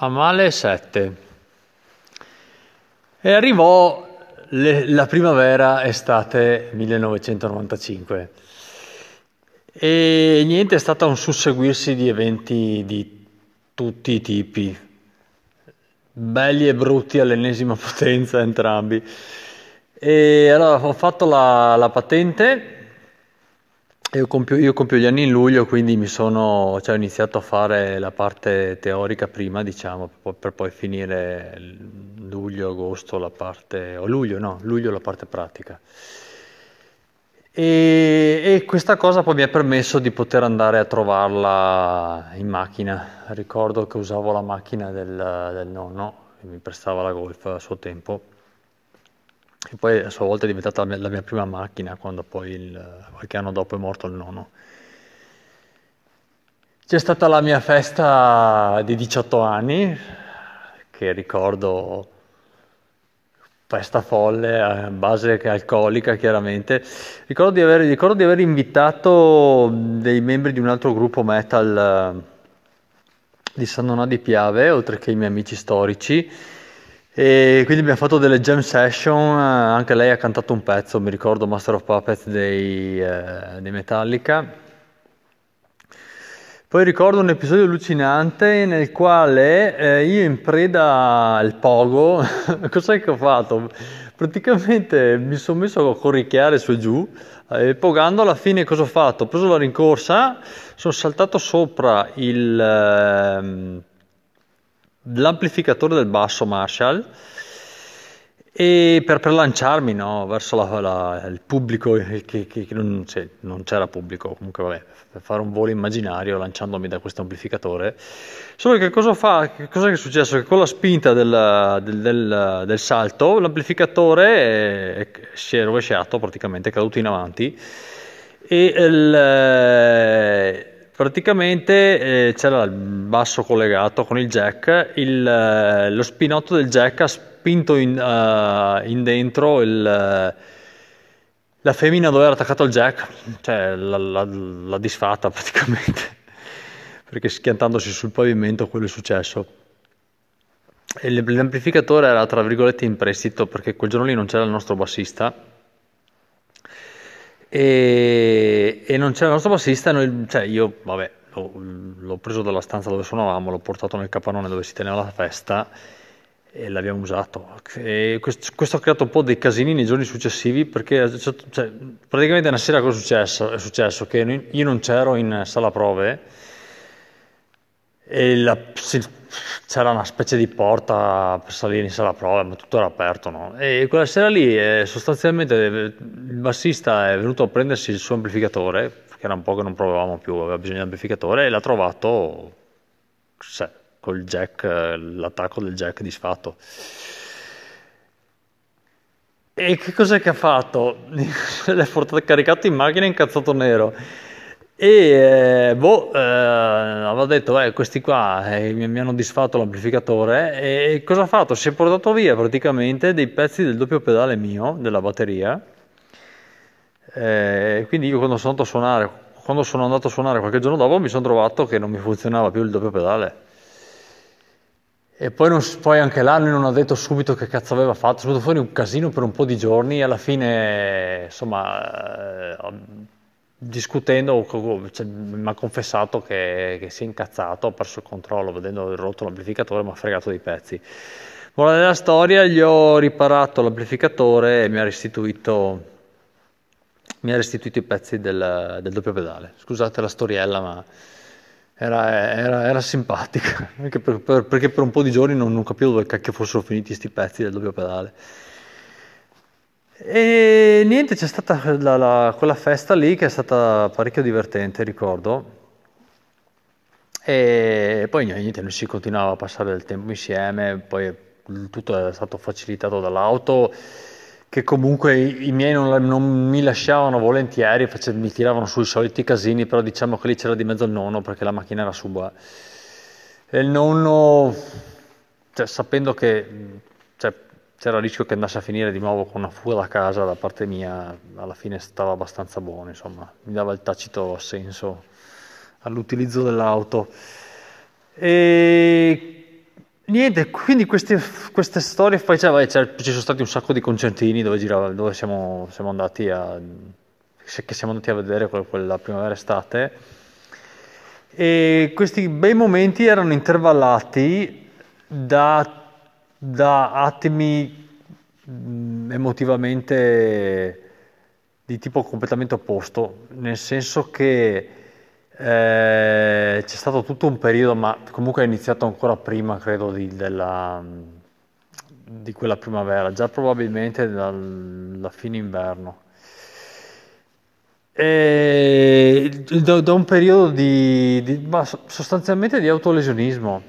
a male 7 e arrivò le, la primavera estate 1995 e niente è stato un susseguirsi di eventi di tutti i tipi. Belli e brutti all'ennesima potenza entrambi. E allora ho fatto la, la patente io compio, io compio, gli anni in luglio, quindi mi sono, cioè ho iniziato a fare la parte teorica prima, diciamo, per, poi finire luglio, agosto la parte, o luglio, no, luglio la parte pratica. E, e, questa cosa poi mi ha permesso di poter andare a trovarla in macchina. Ricordo che usavo la macchina del, del nonno, che mi prestava la golf a suo tempo che poi a sua volta è diventata la mia, prima macchina quando poi il, qualche anno dopo è morto il nonno. C'è stata la mia festa di 18 anni, che ricordo festa folle, a base alcolica chiaramente. Ricordo di, aver, ricordo di aver invitato dei membri di un altro gruppo metal di San Donà di Piave, oltre che i miei amici storici e quindi abbiamo fatto delle jam session, anche lei ha cantato un pezzo, mi ricordo Master of Puppets dei, eh, dei Metallica. Poi ricordo un episodio allucinante nel quale eh, io in preda al pogo, cos'è che ho fatto? Praticamente mi sono messo a corricchiare su e giù, e pogando alla fine cosa ho fatto? Ho preso la rincorsa, sono saltato sopra il... Eh, l'amplificatore del basso Marshall e per, per lanciarmi no, verso la, la, il pubblico, che, che, che non, cioè, non, c'era pubblico, comunque vabbè, per fare un volo immaginario lanciandomi da questo amplificatore. Solo che cosa fa? Che cosa è successo? Che con la spinta del, del, del, del salto l'amplificatore è, si è rovesciato praticamente, è caduto in avanti e il Praticamente eh, c'era il basso collegato con il jack, il, eh, lo spinotto del jack ha spinto in, uh, in dentro il, la femmina dove era attaccato il jack, cioè l'ha disfatta praticamente, perché schiantandosi sul pavimento quello è successo. E l'amplificatore era tra virgolette in prestito perché quel giorno lì non c'era il nostro bassista e, e non c'era il nostro bassista, noi, cioè io, vabbè, l'ho, l'ho, preso dalla stanza dove suonavamo, l'ho portato nel capannone dove si teneva la festa e l'abbiamo usato. E questo, questo, ha creato un po' dei casini nei giorni successivi perché cioè, praticamente una sera cosa è successo? È successo che io non c'ero in sala prove e la, c'era una specie di porta per salire in sala prova, ma tutto era aperto. No? E quella sera lì eh, sostanzialmente il bassista è venuto a prendersi il suo amplificatore, perché era un po' che non provavamo più, aveva bisogno di amplificatore, e l'ha trovato cioè, col jack, l'attacco del jack disfatto. E che cos'è che ha fatto? L'ha portato caricato in macchina incazzato nero e eh, boh, eh, avevo detto, eh, questi qua eh, mi hanno disfatto l'amplificatore e cosa ha fatto? Si è portato via praticamente dei pezzi del doppio pedale mio, della batteria. Eh, quindi io quando sono, andato a suonare, quando sono andato a suonare qualche giorno dopo mi sono trovato che non mi funzionava più il doppio pedale. E poi, non, poi anche là lui non ha detto subito che cazzo aveva fatto, è venuto fuori un casino per un po' di giorni e alla fine, insomma eh, discutendo cioè, mi ha confessato che, che, si è incazzato, ha perso il controllo vedendo rotto l'amplificatore, mi ha fregato dei pezzi. Morale della storia, gli ho riparato l'amplificatore e mi ha restituito, mi ha restituito i pezzi del, del, doppio pedale. Scusate la storiella, ma era, era, era simpatica, perché per, per, perché per, un po' di giorni non, non capivo dove cacchio fossero finiti questi pezzi del doppio pedale. E niente, c'è stata la, la, quella festa lì che è stata parecchio divertente, ricordo. E poi niente, noi si continuava a passare del tempo insieme, poi tutto è stato facilitato dall'auto, che comunque i, miei non, non, mi lasciavano volentieri, face, mi tiravano sui soliti casini, però diciamo che lì c'era di mezzo il nonno perché la macchina era sua. E il nonno, cioè, sapendo che cioè, c'era il rischio che andasse a finire di nuovo con una fuga da casa da parte mia, alla fine stava abbastanza buono, insomma, mi dava il tacito assenso all'utilizzo dell'auto. E niente, quindi queste, queste storie, poi cioè, cioè, ci sono stati un sacco di concertini dove, girava, dove siamo, siamo, andati a, che siamo andati a vedere quella primavera-estate e questi bei momenti erano intervallati da, da attimi mm, emotivamente di tipo completamente opposto, nel senso che eh, c'è stato tutto un periodo, ma comunque è iniziato ancora prima, credo, di, della, di quella primavera, già probabilmente dal, da fine inverno. E da, da un periodo di, di sostanzialmente di autolesionismo,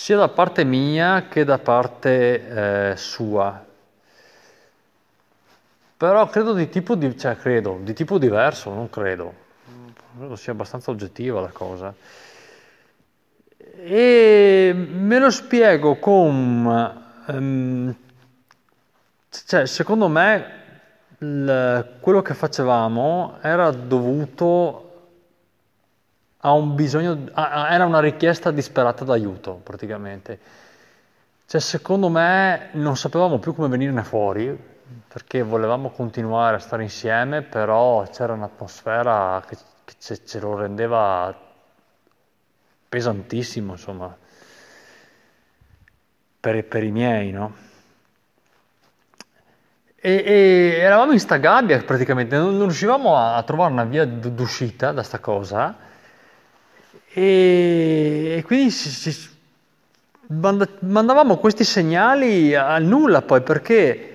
sia da parte mia che da parte eh, sua. Però credo di tipo, di, cioè credo, di tipo diverso, non credo. Credo sia abbastanza oggettiva la cosa. E me lo spiego con... Um, cioè, secondo me il, quello che facevamo era dovuto un bisogno, era una richiesta disperata d'aiuto praticamente. Cioè, secondo me non sapevamo più come venirne fuori perché volevamo continuare a stare insieme, però c'era un'atmosfera che, che ce, ce, lo rendeva pesantissimo, insomma, per, per i miei, no? E, e, eravamo in sta gabbia praticamente, non, non riuscivamo a, a, trovare una via d'uscita da sta cosa e, e quindi si, si, mandavamo questi segnali al nulla poi perché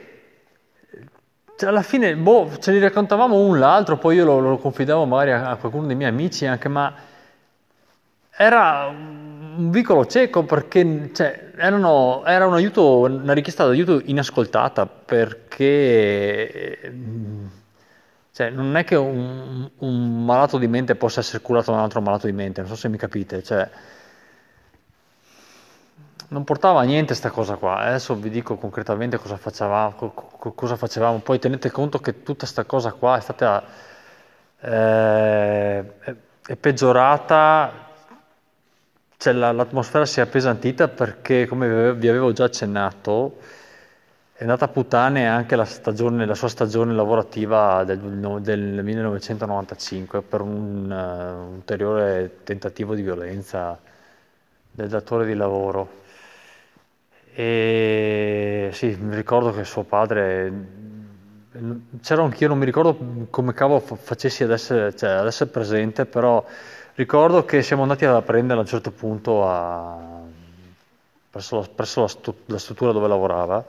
cioè, alla fine, boh, ce li raccontavamo un l'altro, poi io lo, lo confidavo magari a, a, qualcuno dei miei amici anche, ma era un vicolo cieco perché cioè, erano, era un aiuto, una richiesta d'aiuto inascoltata perché cioè, non è che un, un, malato di mente possa essere curato da un altro malato di mente, non so se mi capite. Cioè, non portava a niente questa cosa qua. Adesso vi dico concretamente cosa facevamo, cosa facevamo. Poi tenete conto che tutta questa cosa qua è stata eh, è peggiorata, cioè la, l'atmosfera si è appesantita perché, come vi avevo già accennato, è andata a puttane anche la, stagione, la sua stagione lavorativa del, del 1995 per un uh, ulteriore tentativo di violenza del datore di lavoro. E sì, mi ricordo che suo padre, c'ero anch'io, non mi ricordo come cavolo facessi ad essere, cioè, ad essere presente, però ricordo che siamo andati a prendere a un certo punto a, presso, la, presso la, stu, la, struttura dove lavorava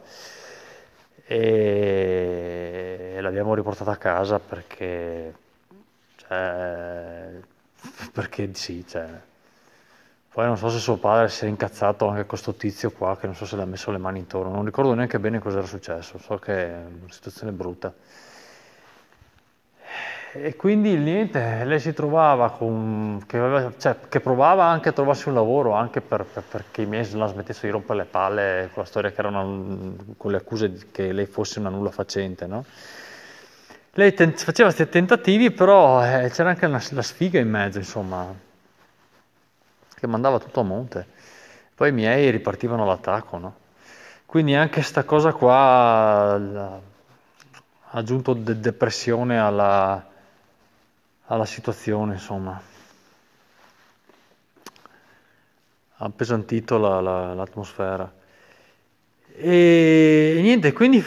e l'abbiamo riportata a casa perché, cioè, perché sì, cioè, poi non so se suo padre si è incazzato anche con questo tizio qua, che non so se le ha messo le mani intorno, non ricordo neanche bene cosa era successo, so che è una situazione brutta. E quindi niente, lei si trovava con, che, aveva, cioè, che provava anche a trovarsi un lavoro, anche per, per, perché i miei non smettessero di rompere le palle con la storia che era una, con le accuse che lei fosse una nulla facente, no? Lei ten, faceva questi tentativi, però eh, c'era anche una, la sfiga in mezzo, insomma che mandava tutto a monte. Poi i miei ripartivano all'attacco, no? Quindi anche questa cosa qua ha aggiunto de- depressione alla, alla situazione, insomma. Ha appesantito la, la, l'atmosfera. E niente, quindi,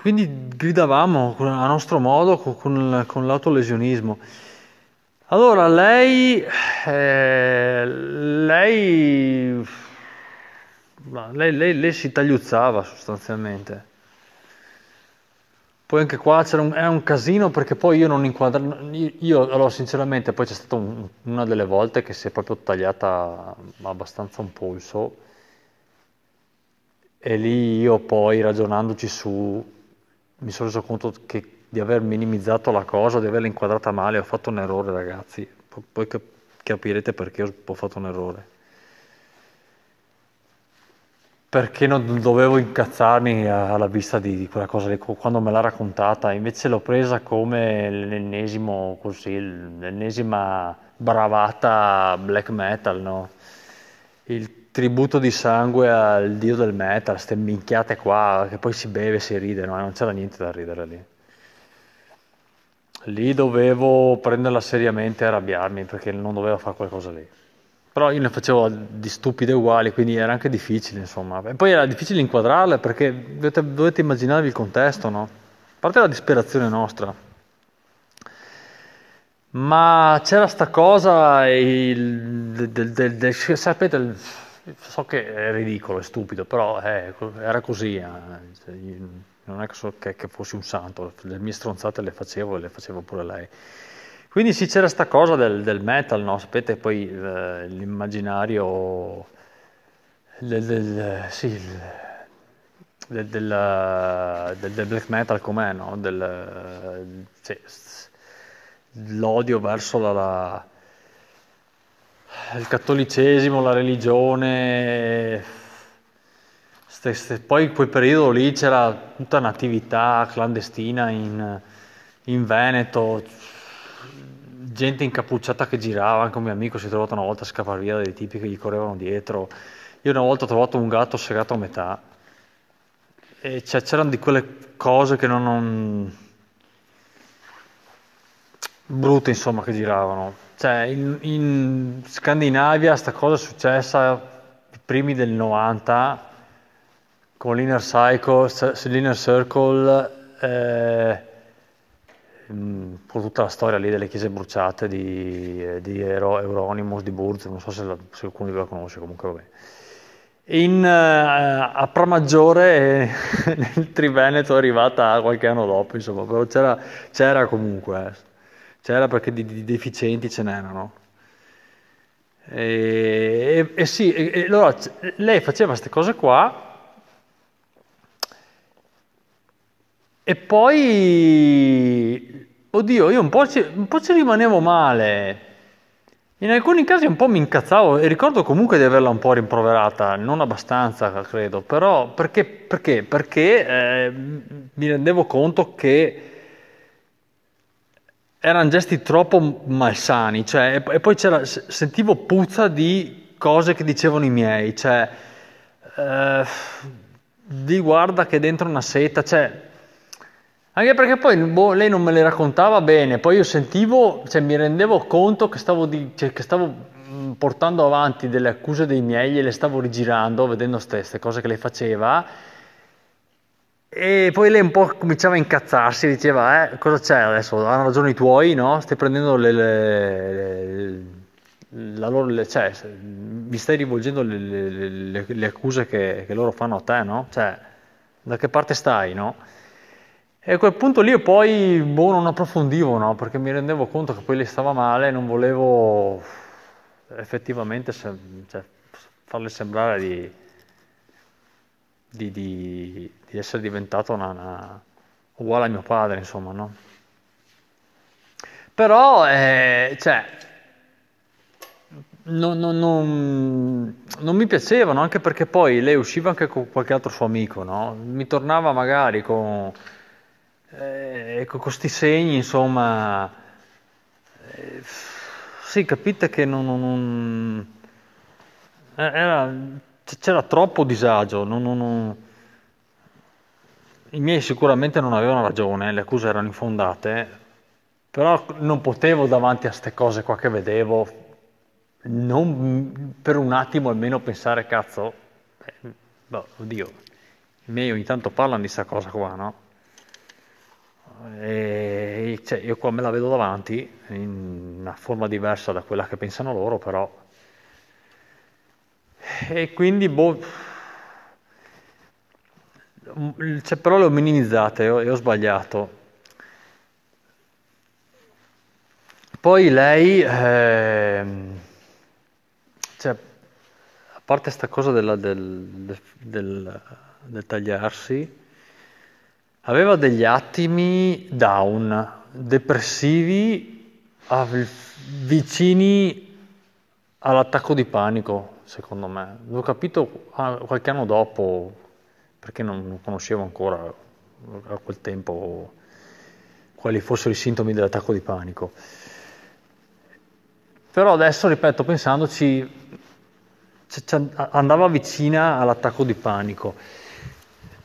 quindi, gridavamo a nostro modo con, con, con l'autolesionismo. Allora, lei, eh, lei, lei, lei, lei si tagliuzzava sostanzialmente. Poi anche qua un, era un casino perché poi io non inquadro, io, io allora sinceramente poi c'è stata un, una delle volte che si è proprio tagliata abbastanza un polso e lì io poi ragionandoci su mi sono reso conto che di aver minimizzato la cosa, di averla inquadrata male, ho fatto un errore ragazzi, poi capirete perché ho fatto un errore. Perché non dovevo incazzarmi alla vista di, quella cosa lì, quando me l'ha raccontata, invece l'ho presa come l'ennesimo, così, l'ennesima bravata black metal, no? il tributo di sangue al dio del metal, queste minchiate qua, che poi si beve si ride, no? non c'era niente da ridere lì. Lì dovevo prenderla seriamente e arrabbiarmi perché non dovevo fare qualcosa lì. Però io ne facevo di stupide uguali, quindi era anche difficile, insomma. E poi era difficile inquadrarle perché dovete, dovete immaginarvi il contesto, no? A parte la disperazione nostra. Ma c'era sta cosa, il, del, del, del, sapete, so che è ridicolo, è stupido, però eh, era così. Eh. Cioè, non è che, so che, che, fossi un santo, le mie stronzate le facevo e le faceva pure lei. Quindi sì, c'era sta cosa del, del metal, no? Sapete, poi eh, l'immaginario del, del, sì, del, del, black metal com'è, no? Sì, l'odio verso la, la, il cattolicesimo, la religione. Ste, ste, poi in quel periodo lì c'era tutta un'attività clandestina in, in Veneto, gente incappucciata che girava, anche un mio amico si è trovato una volta a scappare via dai tipi che gli correvano dietro. Io una volta ho trovato un gatto segato a metà e cioè, c'erano di quelle cose che non, non... brutte insomma che giravano. Cioè, in, in Scandinavia sta cosa è successa i primi del 90 con l'Inner Cycle, l'Inner Circle. Eh, Con tutta la storia lì delle chiese bruciate di, di Euro, Euronymous di Burz, non so se, la, se qualcuno di voi la conosce, comunque vabbè. In, uh, a Pramaggiore nel Triveneto è arrivata qualche anno dopo, insomma, però c'era, c'era comunque, eh. c'era perché di, di, deficienti ce n'erano. E, e, e sì, e, allora lei faceva queste cose qua e poi Oddio, io un po', ci, un po' ci rimanevo male. In alcuni casi un po' mi incazzavo e ricordo comunque di averla un po' rimproverata, non abbastanza credo, però perché? Perché? Perché eh, mi rendevo conto che erano gesti troppo malsani, cioè, e, poi sentivo puzza di cose che dicevano i miei, cioè, eh, di guarda che dentro una seta, cioè, anche perché poi boh, lei non me le raccontava bene, poi io sentivo, cioè mi rendevo conto che stavo, di, cioè, che stavo mm, portando avanti delle accuse dei miei le stavo rigirando, vedendo queste cose che lei faceva. E poi lei un po' cominciava a incazzarsi, diceva, eh, cosa c'è adesso? Hanno ragione i tuoi, no? Stai prendendo le, le, le, loro, cioè, mi stai rivolgendo le, accuse che, che, loro fanno a te, no? Cioè, da che parte stai, no? E a quel punto lì poi boh, non approfondivo, no? perché mi rendevo conto che poi lei stava male e non volevo effettivamente se, cioè, farle sembrare di, di, di, di essere diventato una, una, uguale a mio padre, insomma, no? Però, eh, cioè, non, non, non, non, mi piacevano, anche perché poi lei usciva anche con qualche altro suo amico, no? Mi tornava magari con eh, con questi segni, insomma, eh, sì, capite che non, non, eh, era, c'era troppo disagio. Non, I miei sicuramente non avevano ragione, le accuse erano infondate, però non potevo davanti a queste cose qua che vedevo, non per un attimo almeno pensare, cazzo, eh, boh, oddio, i miei ogni tanto parlano di questa cosa qua, no? E, cioè, io qua me la vedo davanti in una forma diversa da quella che pensano loro, però. E quindi, boh. Cioè, però le ho minimizzate e ho, ho sbagliato. Poi lei, eh, cioè, a parte questa cosa della, del, del, del tagliarsi, aveva degli attimi down, depressivi, vicini all'attacco di panico, secondo me. L'ho capito ah, qualche anno dopo, perché non conoscevo ancora a quel tempo quali fossero i sintomi dell'attacco di panico. Però adesso, ripeto, pensandoci, andava vicina all'attacco di panico.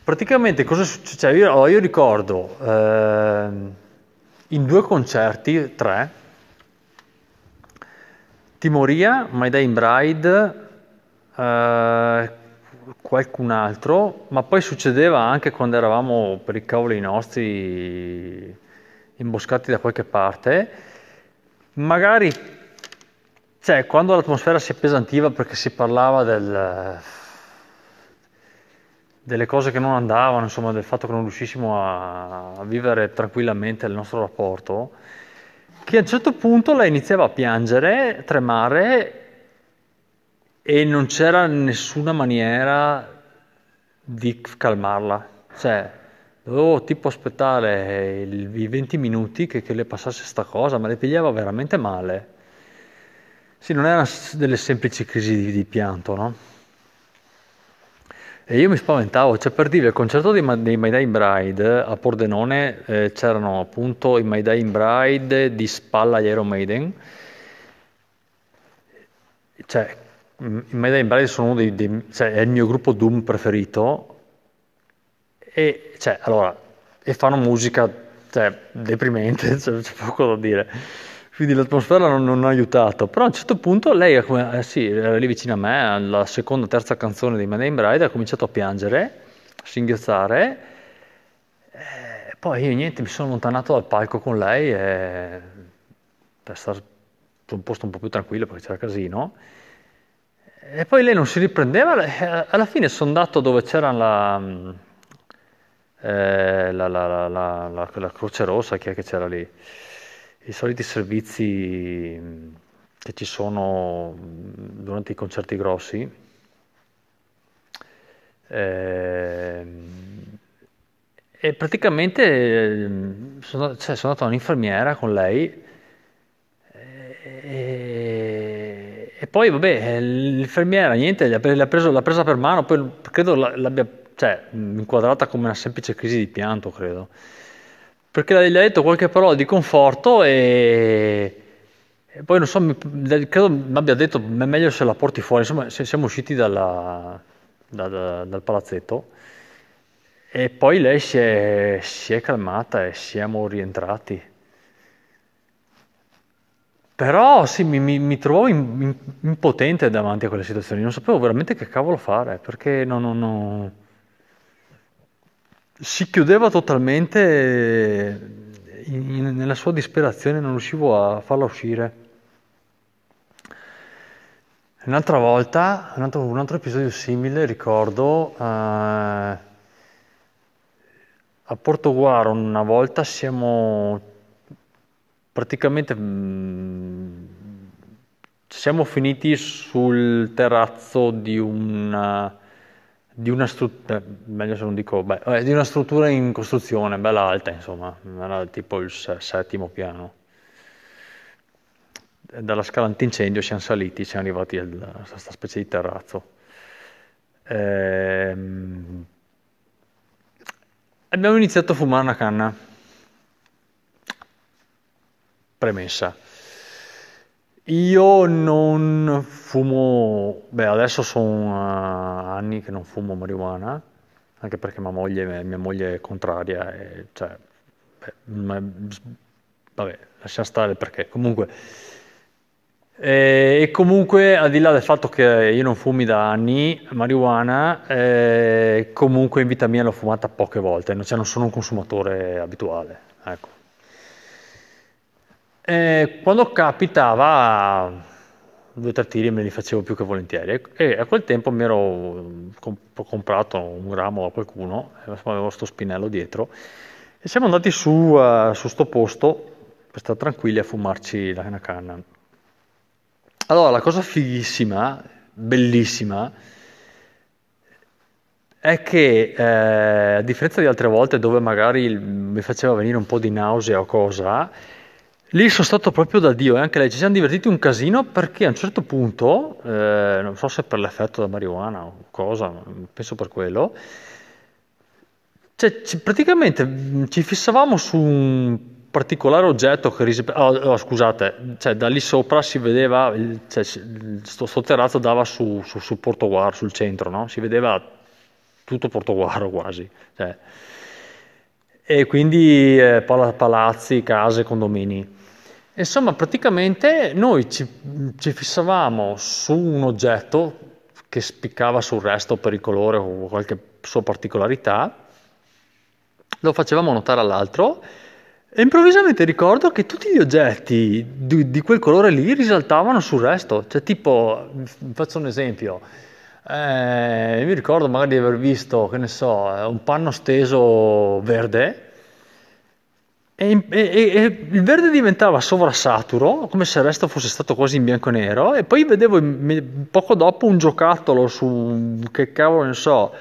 Praticamente cosa succede? Cioè io, io, ricordo eh, in due concerti, tre, Timoria, My Day in Bride, eh, qualcun altro, ma poi succedeva anche quando eravamo per i cavoli nostri imboscati da qualche parte, magari cioè, quando l'atmosfera si appesantiva perché si parlava del, delle cose che non andavano, insomma, del fatto che non riuscissimo a, a vivere tranquillamente il nostro rapporto, che a un certo punto lei iniziava a piangere, tremare e non c'era nessuna maniera di calmarla. Cioè, dovevo tipo aspettare i 20 minuti che, che le passasse questa cosa, ma le pigliava veramente male. Sì, non erano delle semplici crisi di, di pianto, no? E io mi spaventavo, cioè per dire, il concerto dei, dei My Dying Bride a Pordenone eh, c'erano appunto i My Dying Bride di spalla agli Iron Maiden, cioè i My Dying Bride sono uno dei, dei cioè è il mio gruppo Doom preferito. E, cioè, allora, e fanno musica cioè, deprimente, c'è poco da dire quindi l'atmosfera non, non, ha aiutato. Però a un certo punto lei, eh, sì, era lì vicino a me, alla seconda o terza canzone di Money in Bride, ha cominciato a piangere, a singhiozzare. E poi io niente, mi sono allontanato dal palco con lei e... per stare su un posto un po' più tranquillo perché c'era casino. E poi lei non si riprendeva, alla fine sono andato dove c'era la, eh, la, la, la Croce Rossa, chi è che c'era lì? I soliti servizi che ci sono durante i concerti grossi. Eh, e praticamente sono, cioè, sono andato a un'infermiera con lei e, e poi vabbè l'infermiera niente l'ha, preso, l'ha presa per mano poi credo l'abbia cioè, inquadrata come una semplice crisi di pianto credo perché gli ha detto qualche parola di conforto e, e poi non so, mi, credo mi abbia detto è meglio se la porti fuori, insomma siamo usciti dalla, da, da, dal palazzetto. E poi lei si è, si è calmata e siamo rientrati. Però sì, mi, mi, mi trovavo in, in, impotente davanti a quelle situazioni, non sapevo veramente che cavolo fare, perché non, non, non si chiudeva totalmente in, nella sua disperazione, non riuscivo a farla uscire. Un'altra volta, un altro, un altro episodio simile, ricordo, eh, a Portoguaro una volta siamo praticamente mh, mm, siamo finiti sul terrazzo di una di una struttura, meglio se non dico, beh, eh, di una struttura in costruzione, bella alta, insomma, era tipo il settimo piano. Dalla scala antincendio siamo saliti, siamo arrivati a questa specie di terrazzo. Ehm... Abbiamo iniziato a fumare una canna. Premessa io non fumo, beh adesso sono uh, anni che non fumo marijuana, anche perché mia moglie, mia moglie è contraria, e, cioè, beh, ma, vabbè, lascia stare perché comunque... E, e, comunque, al di là del fatto che io non fumi da anni marijuana, eh, comunque in vita mia l'ho fumata poche volte, cioè non sono un consumatore abituale. Ecco. E quando capitava, due o tre tiri me li facevo più che volentieri. E a quel tempo mi ero comprato un ramo a qualcuno, avevo sto spinello dietro, e siamo andati su, uh, su sto posto per stare tranquilli a fumarci la canna. Allora, la cosa fighissima, bellissima, è che eh, a differenza di altre volte dove magari mi faceva venire un po' di nausea o cosa, Lì sono stato proprio da Dio e anche lei ci siamo divertiti un casino perché a un certo punto, eh, non so se per l'effetto da marijuana o cosa, penso per quello, cioè, ci, praticamente ci fissavamo su un particolare oggetto che ris- oh, oh, scusate, cioè da lì sopra si vedeva, cioè, sto, sto, terrazzo dava su, su, su Portoguaro, sul centro, no? si vedeva tutto Portoguaro quasi. Cioè. E quindi eh, palazzi, case, condomini. Insomma, praticamente noi ci, ci fissavamo su un oggetto che spiccava sul resto per il colore o qualche sua particolarità, lo facevamo notare all'altro e improvvisamente ricordo che tutti gli oggetti di, di quel colore lì risaltavano sul resto. Cioè, tipo, faccio un esempio. Eh, mi ricordo magari di aver visto, che ne so, un panno steso verde e, e, e, il verde diventava sovrasaturo, come se il resto fosse stato quasi in bianco e nero, e poi vedevo poco dopo un giocattolo su, che cavolo ne so,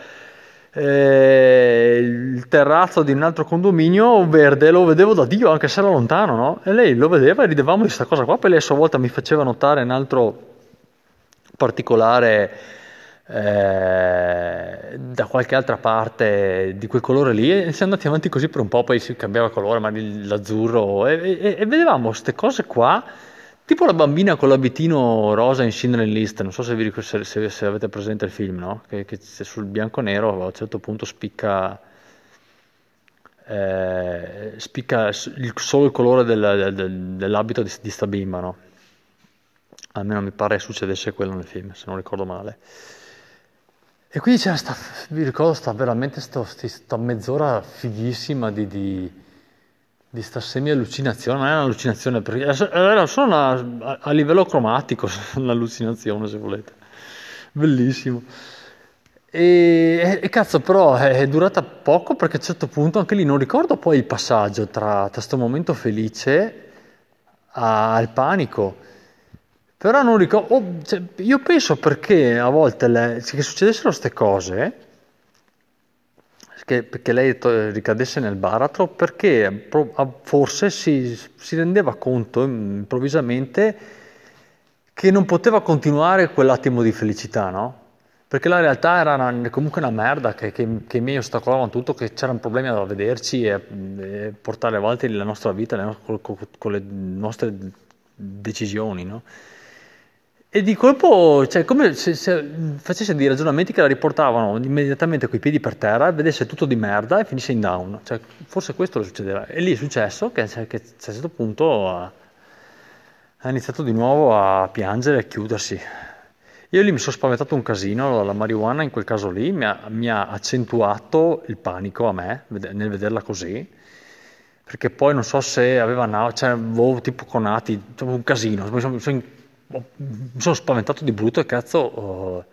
eh, il terrazzo di un altro condominio verde, lo vedevo da Dio, anche se era lontano, no? E lei lo vedeva e ridevamo di questa cosa qua, poi lei a sua volta mi faceva notare un altro particolare eh, da qualche altra parte di quel colore lì e siamo andati avanti così per un po', poi si cambiava colore, ma l'azzurro e, e, e vedevamo queste cose qua, tipo la bambina con l'abitino rosa in Schindler List, non so se, vi, se, se, se avete presente il film, no? che, che sul bianco e nero a un certo punto spicca... Eh, spicca il, solo il colore del, del, dell'abito di, di sta bimba, no? Almeno mi pare succedesse quello nel film, se non ricordo male. E quindi c'era sta, vi ricordo sta veramente sto, sta mezz'ora fighissima di, di, di sta semi-allucinazione, non è un'allucinazione, perché era solo una, a, a livello cromatico un'allucinazione se volete, bellissimo. E, e, cazzo però è durata poco perché a un certo punto anche lì non ricordo poi il passaggio tra questo momento felice al panico però non ricordo, oh, cioè, io penso perché a volte le, che succedessero queste cose, che, perché lei ricadesse nel baratro, perché forse si, si rendeva conto improvvisamente che non poteva continuare quell'attimo di felicità, no? Perché la realtà era una, comunque una merda, che, che, che i ostacolavano tutto, che c'erano problemi a vederci e, e portare avanti la nostra vita le, con, con, le nostre decisioni, no? E di colpo, cioè, come se, se facesse dei ragionamenti che la riportavano immediatamente coi piedi per terra, vedesse tutto di merda e finisse in down. Cioè, forse questo le succedeva. E lì è successo che, che a un certo punto ha, ha, iniziato di nuovo a piangere e chiudersi. Io lì mi sono spaventato un casino, la marijuana in quel caso lì mi ha, mi ha accentuato il panico a me nel vederla così perché poi non so se aveva cioè avevo tipo conati, cioè, un casino, mi sono, sono mi sono spaventato di brutto e cazzo oh,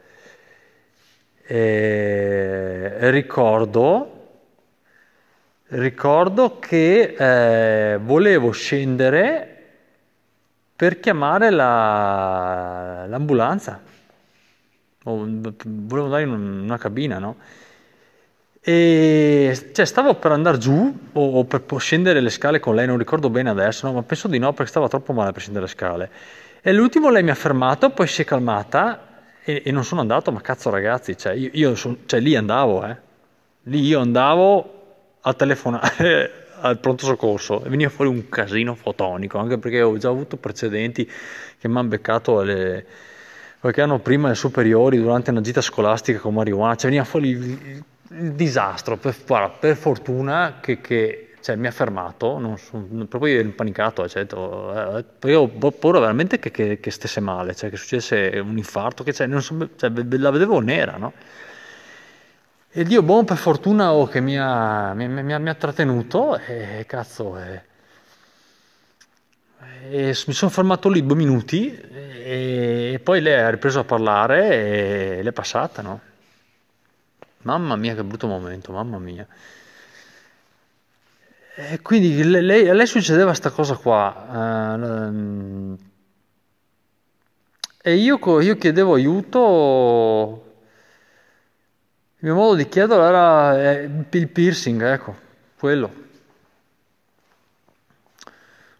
e ricordo ricordo che eh, volevo scendere per chiamare la, l'ambulanza volevo andare in una cabina no? e cioè, stavo per andare giù o, o per scendere le scale con lei non ricordo bene adesso no? ma penso di no perché stava troppo male per scendere le scale e all'ultimo lei mi ha fermato, poi si è calmata e, e non sono andato, ma cazzo ragazzi, cioè, io, io son, cioè, lì andavo, eh. Lì io andavo a telefonare al pronto soccorso e veniva fuori un casino fotonico, anche perché ho già avuto precedenti che mi hanno beccato alle, qualche anno prima alle superiori durante una gita scolastica con marijuana, cioè veniva fuori il, il, il disastro, per, guarda, per fortuna che, che cioè, mi ha fermato, non sono, proprio impanicato, cioè, eh, poi ho paura veramente che, che, che, stesse male, cioè, che succedesse un infarto, che, cioè, so, cioè, la vedevo nera, no? E Dio buono per fortuna oh, che mi ha, mi, mi, mi ha, trattenuto e cazzo, e, e mi sono fermato lì due minuti e, e poi lei ha ripreso a parlare e l'è passata, no? Mamma mia che brutto momento, mamma mia. E quindi lei, a lei succedeva questa cosa qua. Uh, e io, io, chiedevo aiuto. Il mio modo di chiederlo era eh, il piercing, ecco, quello.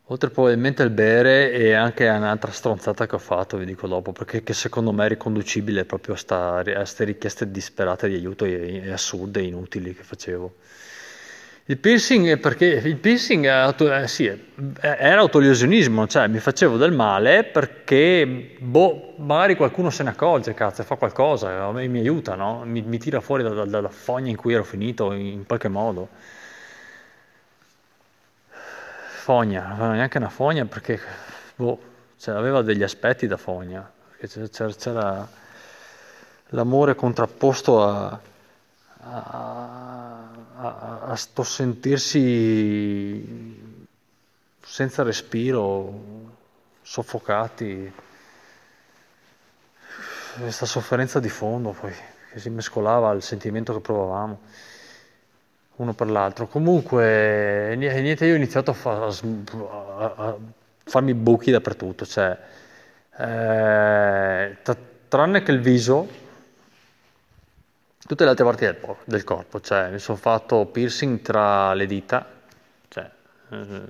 Oltre probabilmente il bere e anche un'altra stronzata che ho fatto, vi dico dopo, perché secondo me è riconducibile proprio a queste richieste disperate di aiuto e, e assurde e inutili che facevo. Il piercing è perché il piercing auto, eh, sì, era autolesionismo, cioè mi facevo del male perché boh, magari qualcuno se ne accorge, cazzo, fa qualcosa, mi aiuta, no? mi, mi tira fuori da, da, dalla fogna in cui ero finito in qualche modo. Fogna, non neanche una fogna perché boh, cioè, aveva degli aspetti da fogna, c'era, c'era l'amore contrapposto a, a, a, sto sentirsi senza respiro, soffocati, questa sofferenza di fondo poi che si mescolava al sentimento che provavamo uno per l'altro. Comunque, niente, io ho iniziato a, fa, a, a farmi buchi dappertutto, cioè, eh, t- tranne che il viso, tutte le altre parti del, del corpo, cioè mi sono fatto piercing tra le dita, cioè, eh,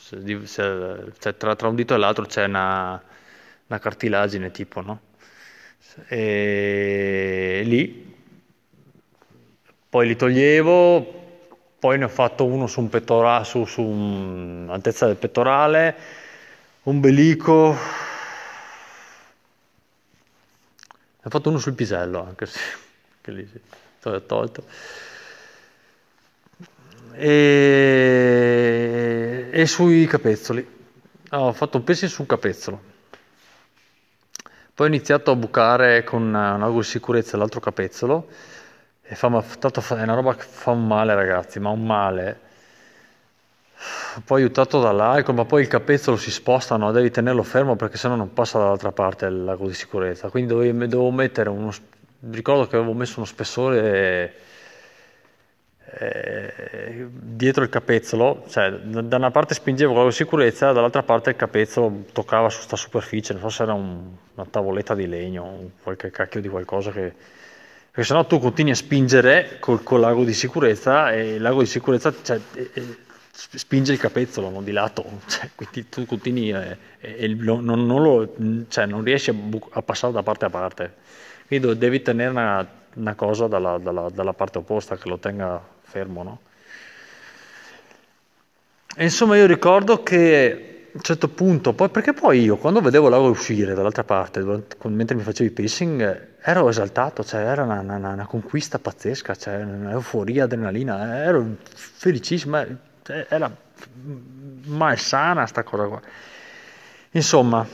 se, se, cioè tra, tra, un dito e l'altro c'è una, una cartilagine tipo, no? E lì, poi li toglievo, poi ne ho fatto uno su un pettorale, su, su un'altezza del pettorale, ombelico, ne ho fatto uno sul pisello anche se che lì si è tolto. E, e sui capezzoli. Ho fatto un piercing su un capezzolo. Poi ho iniziato a bucare con un ago di sicurezza l'altro capezzolo. E fa, tanto fa, è una roba che fa un male, ragazzi, ma un male. Poi aiutato dall'alcol, ma poi il capezzolo si sposta, no? devi tenerlo fermo perché sennò non passa dall'altra parte l'ago di sicurezza. Quindi dovevo mettere uno, ricordo che avevo messo uno spessore eh, dietro il capezzolo, cioè da una parte spingevo con la sicurezza, dall'altra parte il capezzolo toccava su questa superficie, non so se era un, una tavoletta di legno, qualche cacchio di qualcosa che... Perché sennò tu continui a spingere col, col lago di sicurezza e il lago di sicurezza cioè, eh, spinge il capezzolo no, di lato, cioè, quindi tu continui e, e non, non, lo, cioè, non riesci a, bu- a passare da parte a parte. Quindi devi tenere una, una cosa dalla, dalla, dalla, parte opposta che lo tenga fermo, no? E insomma io ricordo che a un certo punto, poi, perché poi io quando vedevo l'ago uscire dall'altra parte, mentre mi facevo i pacing, ero esaltato, cioè era una, una, una conquista pazzesca, cioè un'euforia, adrenalina, ero felicissimo, cioè, era malsana sta cosa qua. Insomma,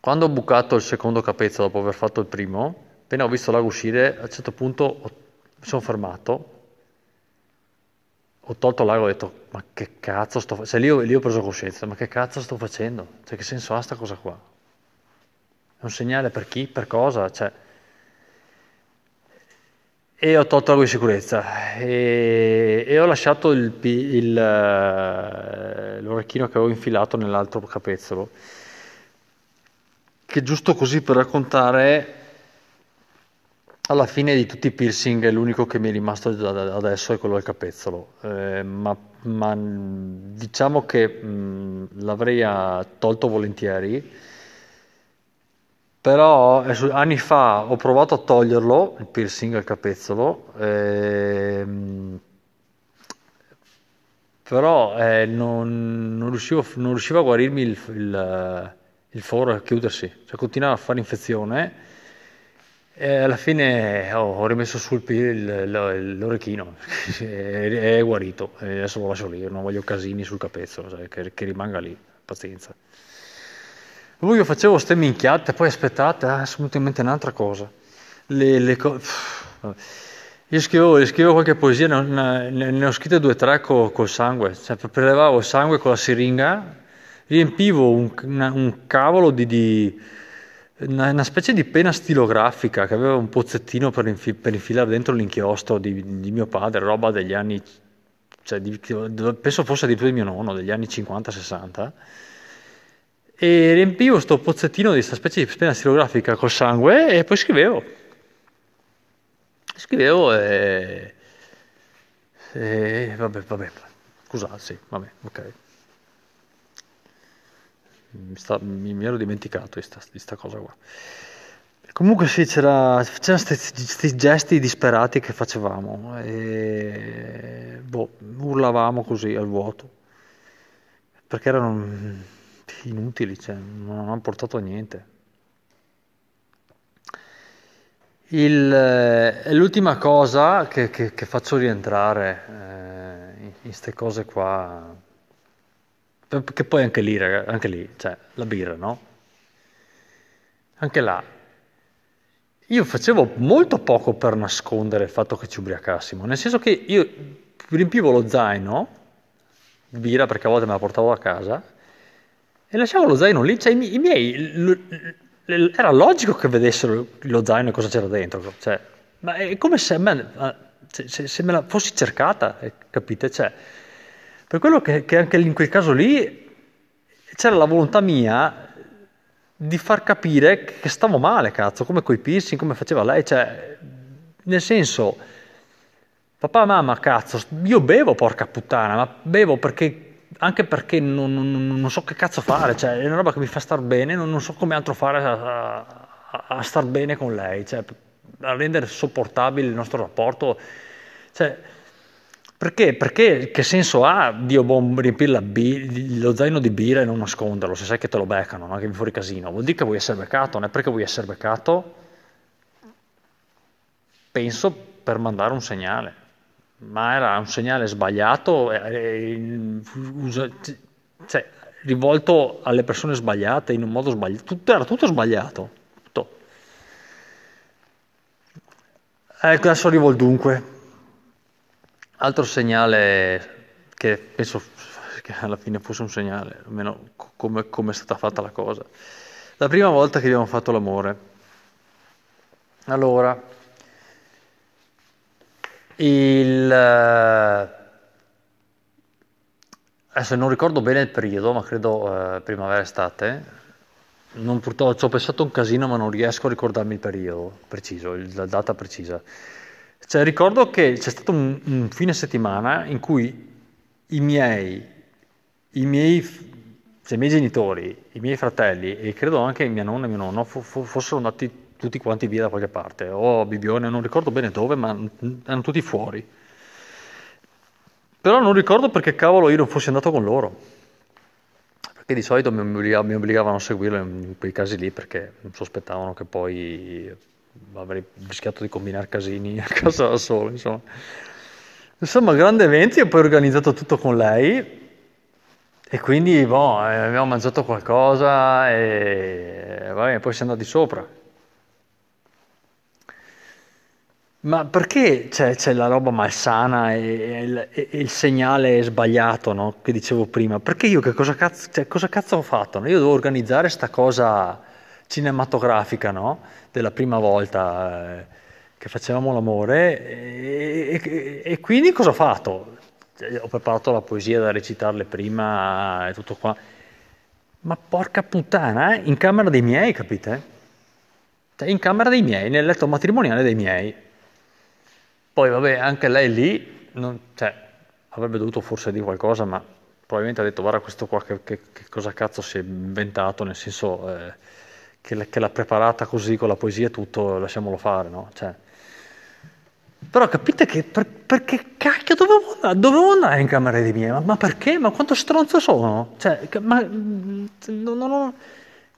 quando ho bucato il secondo capezzolo dopo aver fatto il primo, appena ho visto l'ago uscire, a un certo punto mi sono fermato, ho tolto l'ago e ho detto, ma che cazzo sto facendo? Cioè lì, lì ho preso coscienza, ma che cazzo sto facendo? Cioè che senso ha sta cosa qua? È un segnale per chi? Per cosa? Cioè... E ho tolto l'ago di sicurezza e, e ho lasciato il, il, eh, l'orecchino che avevo infilato nell'altro capezzolo che giusto così per raccontare alla fine di tutti i piercing l'unico che mi è rimasto adesso è quello del capezzolo, eh, ma, ma, diciamo che mh, l'avrei tolto volentieri, però anni fa ho provato a toglierlo, il piercing al capezzolo, eh, però eh, non, non, riuscivo, non, riuscivo, a guarirmi il, il il foro a chiudersi, cioè continuava a fare infezione e alla fine oh, ho rimesso sul il, l'orecchino, è, guarito, e adesso lo lascio lì, non voglio casini sul capezzolo, cioè, che, che, rimanga lì, pazienza. Poi io facevo ste minchiate, poi aspettate, ah, è venuta in mente un'altra cosa. Le, le co- io scrivevo, scrivevo, qualche poesia, ne, ne, ne ho scritte due o tre col, col sangue, cioè prelevavo il sangue con la siringa riempivo un, una, un cavolo di, di una, una, specie di penna stilografica che aveva un pozzettino per, infi, per infilare dentro l'inchiostro di, di, mio padre, roba degli anni, cioè di, penso fosse addirittura di mio nonno, degli anni 50-60. E riempivo questo pozzettino di questa specie di penna stilografica col sangue e poi scrivevo. Scrivevo e... e vabbè, vabbè, scusate, sì, vabbè, ok mi, sta, mi, mi ero dimenticato di questa cosa qua. Comunque sì, c'era, c'erano questi gesti disperati che facevamo e boh, urlavamo così al vuoto, perché erano inutili, cioè, non hanno portato a niente. Il, eh, l'ultima cosa che, che, che, faccio rientrare eh, in queste cose qua, che poi anche lì, anche lì, cioè la birra, no? Anche là, io facevo molto poco per nascondere il fatto che ci ubriacassimo, nel senso che io riempivo lo zaino birra perché a volte me la portavo a casa e lasciavo lo zaino lì, cioè i, miei, l, era logico che vedessero lo zaino e cosa c'era dentro, cioè, ma è come se, me, se, se me la fossi cercata, eh, capite? Cioè, per quello che, che anche in quel caso lì c'era la volontà mia di far capire che stavo male, cazzo, come coi piercing, come faceva lei, cioè, nel senso, papà, mamma, cazzo, io bevo, porca puttana, ma bevo perché, anche perché non, non, non so che cazzo fare, cioè, è una roba che mi fa star bene, non, non so come altro fare a, a, a, star bene con lei, cioè, a rendere sopportabile il nostro rapporto, cioè, perché? Perché che senso ha, Dio buon, riempire bi- lo zaino di birra e non nasconderlo, se sai che te lo beccano, no? che viene fuori casino. Vuol dire che vuoi essere beccato, non è perché vuoi essere beccato, penso per mandare un segnale. Ma era un segnale sbagliato, eh, cioè, rivolto alle persone sbagliate, in un modo sbagliato. Tutto, era tutto sbagliato. Tutto. Ecco, adesso arrivo al dunque. Altro segnale che penso che alla fine fosse un segnale, almeno come, come è stata fatta la cosa. La prima volta che abbiamo fatto l'amore. Allora, il... Adesso non ricordo bene il periodo, ma credo eh, primavera-estate. Non, purtroppo ci ho pensato un casino, ma non riesco a ricordarmi il periodo preciso, la data precisa. Cioè, ricordo che c'è stato un, un, fine settimana in cui i miei, i miei, cioè, i miei genitori, i miei fratelli e credo anche mia nonna e mio nonno f- f- fossero andati tutti quanti via da qualche parte, o a Bibione, non ricordo bene dove, ma erano tutti fuori. Però non ricordo perché cavolo io non fossi andato con loro. Perché di solito mi obbligavano a seguirlo in quei casi lì perché sospettavano che poi avrei rischiato di combinare casini a casa da solo, insomma. Insomma, grande evento, ho poi organizzato tutto con lei e quindi boh, eh, abbiamo mangiato qualcosa e vabbè, poi siamo andati sopra. Ma perché c'è, c'è la roba malsana e, e, e, il segnale sbagliato, no? Che dicevo prima? Perché io che cosa cazzo, cioè, cosa cazzo ho fatto? No? Io devo organizzare sta cosa cinematografica, no? Della prima volta eh, che facevamo l'amore e, e, e, quindi cosa ho fatto? Cioè, ho preparato la poesia da recitarle prima e tutto qua. Ma porca puttana, eh? in camera dei miei, capite? Cioè, in camera dei miei, nel letto matrimoniale dei miei. Poi vabbè, anche lei lì, non, cioè, avrebbe dovuto forse dire qualcosa, ma probabilmente ha detto guarda questo qua che, che, che cosa cazzo si è inventato, nel senso... Eh, che, che l'ha preparata così con la poesia e tutto, lasciamolo fare, no? Cioè, però capite che per, perché cacchio dovevo andare, dovevo andare in camera dei miei? Ma, ma, perché? Ma quanto stronzo sono? Cioè, ma, non, non,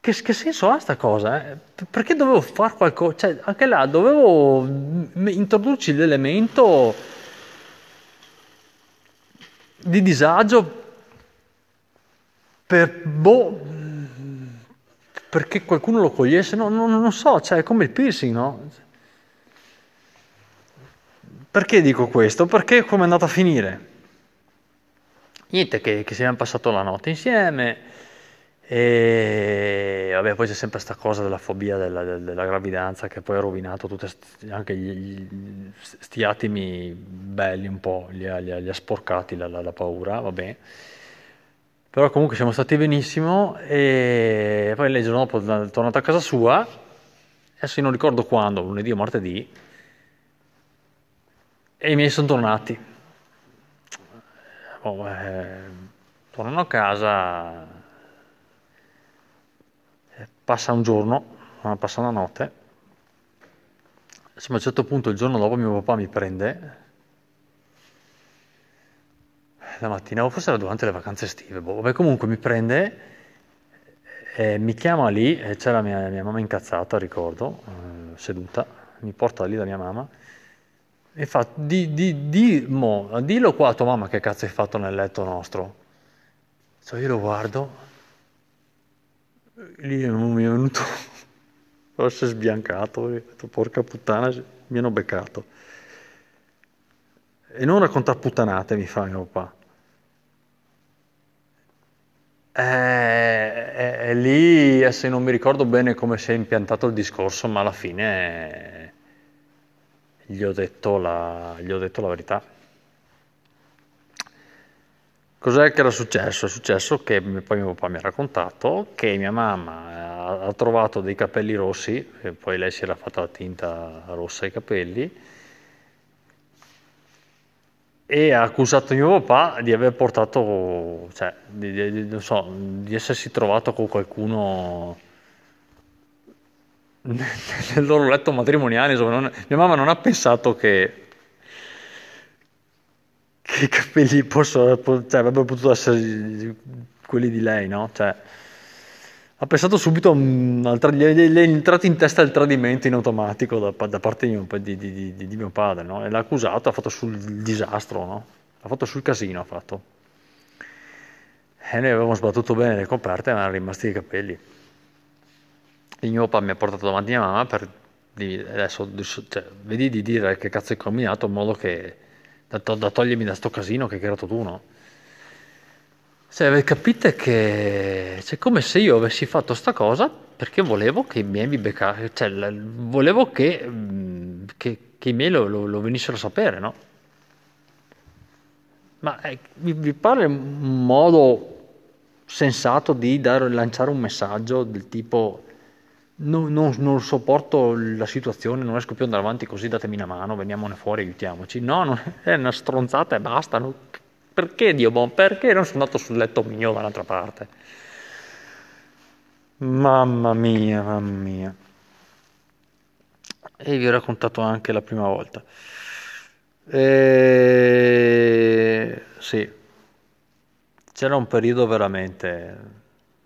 che, che, senso ha sta cosa? Eh? Perché dovevo fare qualcosa? Cioè, anche là dovevo introdurci l'elemento di disagio per boh perché qualcuno lo cogliesse, no, no, non so, cioè è come il piercing, no? Perché dico questo? Perché come è andata a finire? Niente, che, che siamo passato la notte insieme e vabbè, poi c'è sempre questa cosa della fobia della, della, gravidanza che poi ha rovinato tutti anche gli, sti attimi belli un po', li ha, li ha, li ha sporcati la, la, la paura, va bene. Però comunque siamo stati benissimo e poi lei il giorno dopo è tornata a casa sua, adesso non ricordo quando, lunedì o martedì, e i miei sono tornati. Oh, eh, tornano a casa, eh, passa un giorno, passa una notte, Insomma, a un certo punto il giorno dopo mio papà mi prende la mattina, o forse era durante le vacanze estive, boh, vabbè, comunque mi prende, eh, mi chiama lì, e c'era mia, mia mamma incazzata, ricordo, eh, seduta, mi porta lì da mia mamma e fa, di, di, di, mo, dillo qua a tua mamma che cazzo hai fatto nel letto nostro. Cioè io lo guardo, lì mi è venuto, forse sbiancato, ho detto, porca puttana, mi hanno beccato. E non raccontare puttanate, mi fa mio papà. E, e, lì, se non mi ricordo bene come si è impiantato il discorso, ma alla fine gli ho detto la, ho detto la verità. Cos'è che era successo? È successo che poi mio papà mi ha raccontato che mia mamma ha trovato dei capelli rossi, e poi lei si era fatta la tinta rossa ai capelli, e ha accusato mio papà di aver portato, cioè, di, di, di, so, di essersi trovato con qualcuno nel loro letto matrimoniale. Insomma, non, mia mamma non ha pensato che, che i capelli possono, cioè, avrebbero potuto essere quelli di lei, no? Cioè, ha pensato subito, al tra- gli è entrato in testa il tradimento in automatico da, da parte di, di, di, di, mio padre, no? E l'ha accusato, ha fatto sul disastro, no? Ha fatto sul casino, ha fatto. E noi avevamo sbattuto bene le coperte, ma erano rimasti i capelli. E mio papà mi ha portato davanti a mia mamma per dire, adesso, cioè, vedi di dire che cazzo hai combinato in modo che, da, da togliermi da sto casino che hai creato tu, no? Cioè, capite che è cioè, come se io avessi fatto sta cosa perché volevo che i miei mi beccassero, cioè, volevo che, che, che i miei lo, lo, lo, venissero a sapere, no? Ma eh, vi, vi, pare un modo sensato di dare, lanciare un messaggio del tipo non, non, non, sopporto la situazione, non riesco più ad andare avanti così, datemi una mano, veniamone fuori, aiutiamoci. No, non è una stronzata e basta. No? Perché Dio buon? Perché non sono andato sul letto mio dall'altra parte? Mamma mia, mamma mia. E vi ho raccontato anche la prima volta. E... Sì, c'era un periodo veramente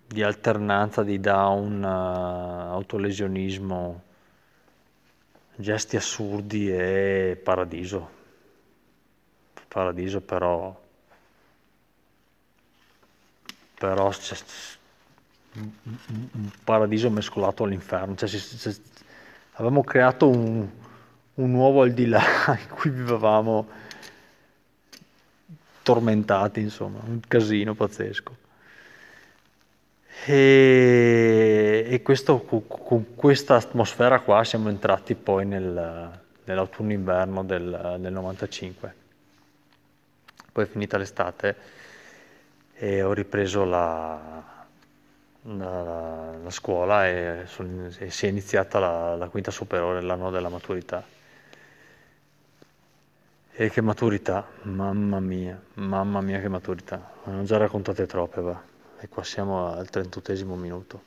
di alternanza di down, uh, autolesionismo, gesti assurdi e paradiso. Paradiso però però c'è un paradiso mescolato all'inferno, cioè, avevamo creato un, un nuovo al di là in cui vivevamo tormentati, insomma, un casino pazzesco. E, e questo, con questa atmosfera qua siamo entrati poi nel, nell'autunno-inverno del, del 95. Poi finita l'estate e ho ripreso la, la, la scuola e, son, e, si è iniziata la, la quinta superiore, l'anno della maturità. E che maturità, mamma mia, mamma mia che maturità. Ne ho già raccontate troppe, va. E qua siamo al 38 minuto.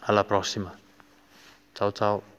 Alla prossima. Ciao ciao.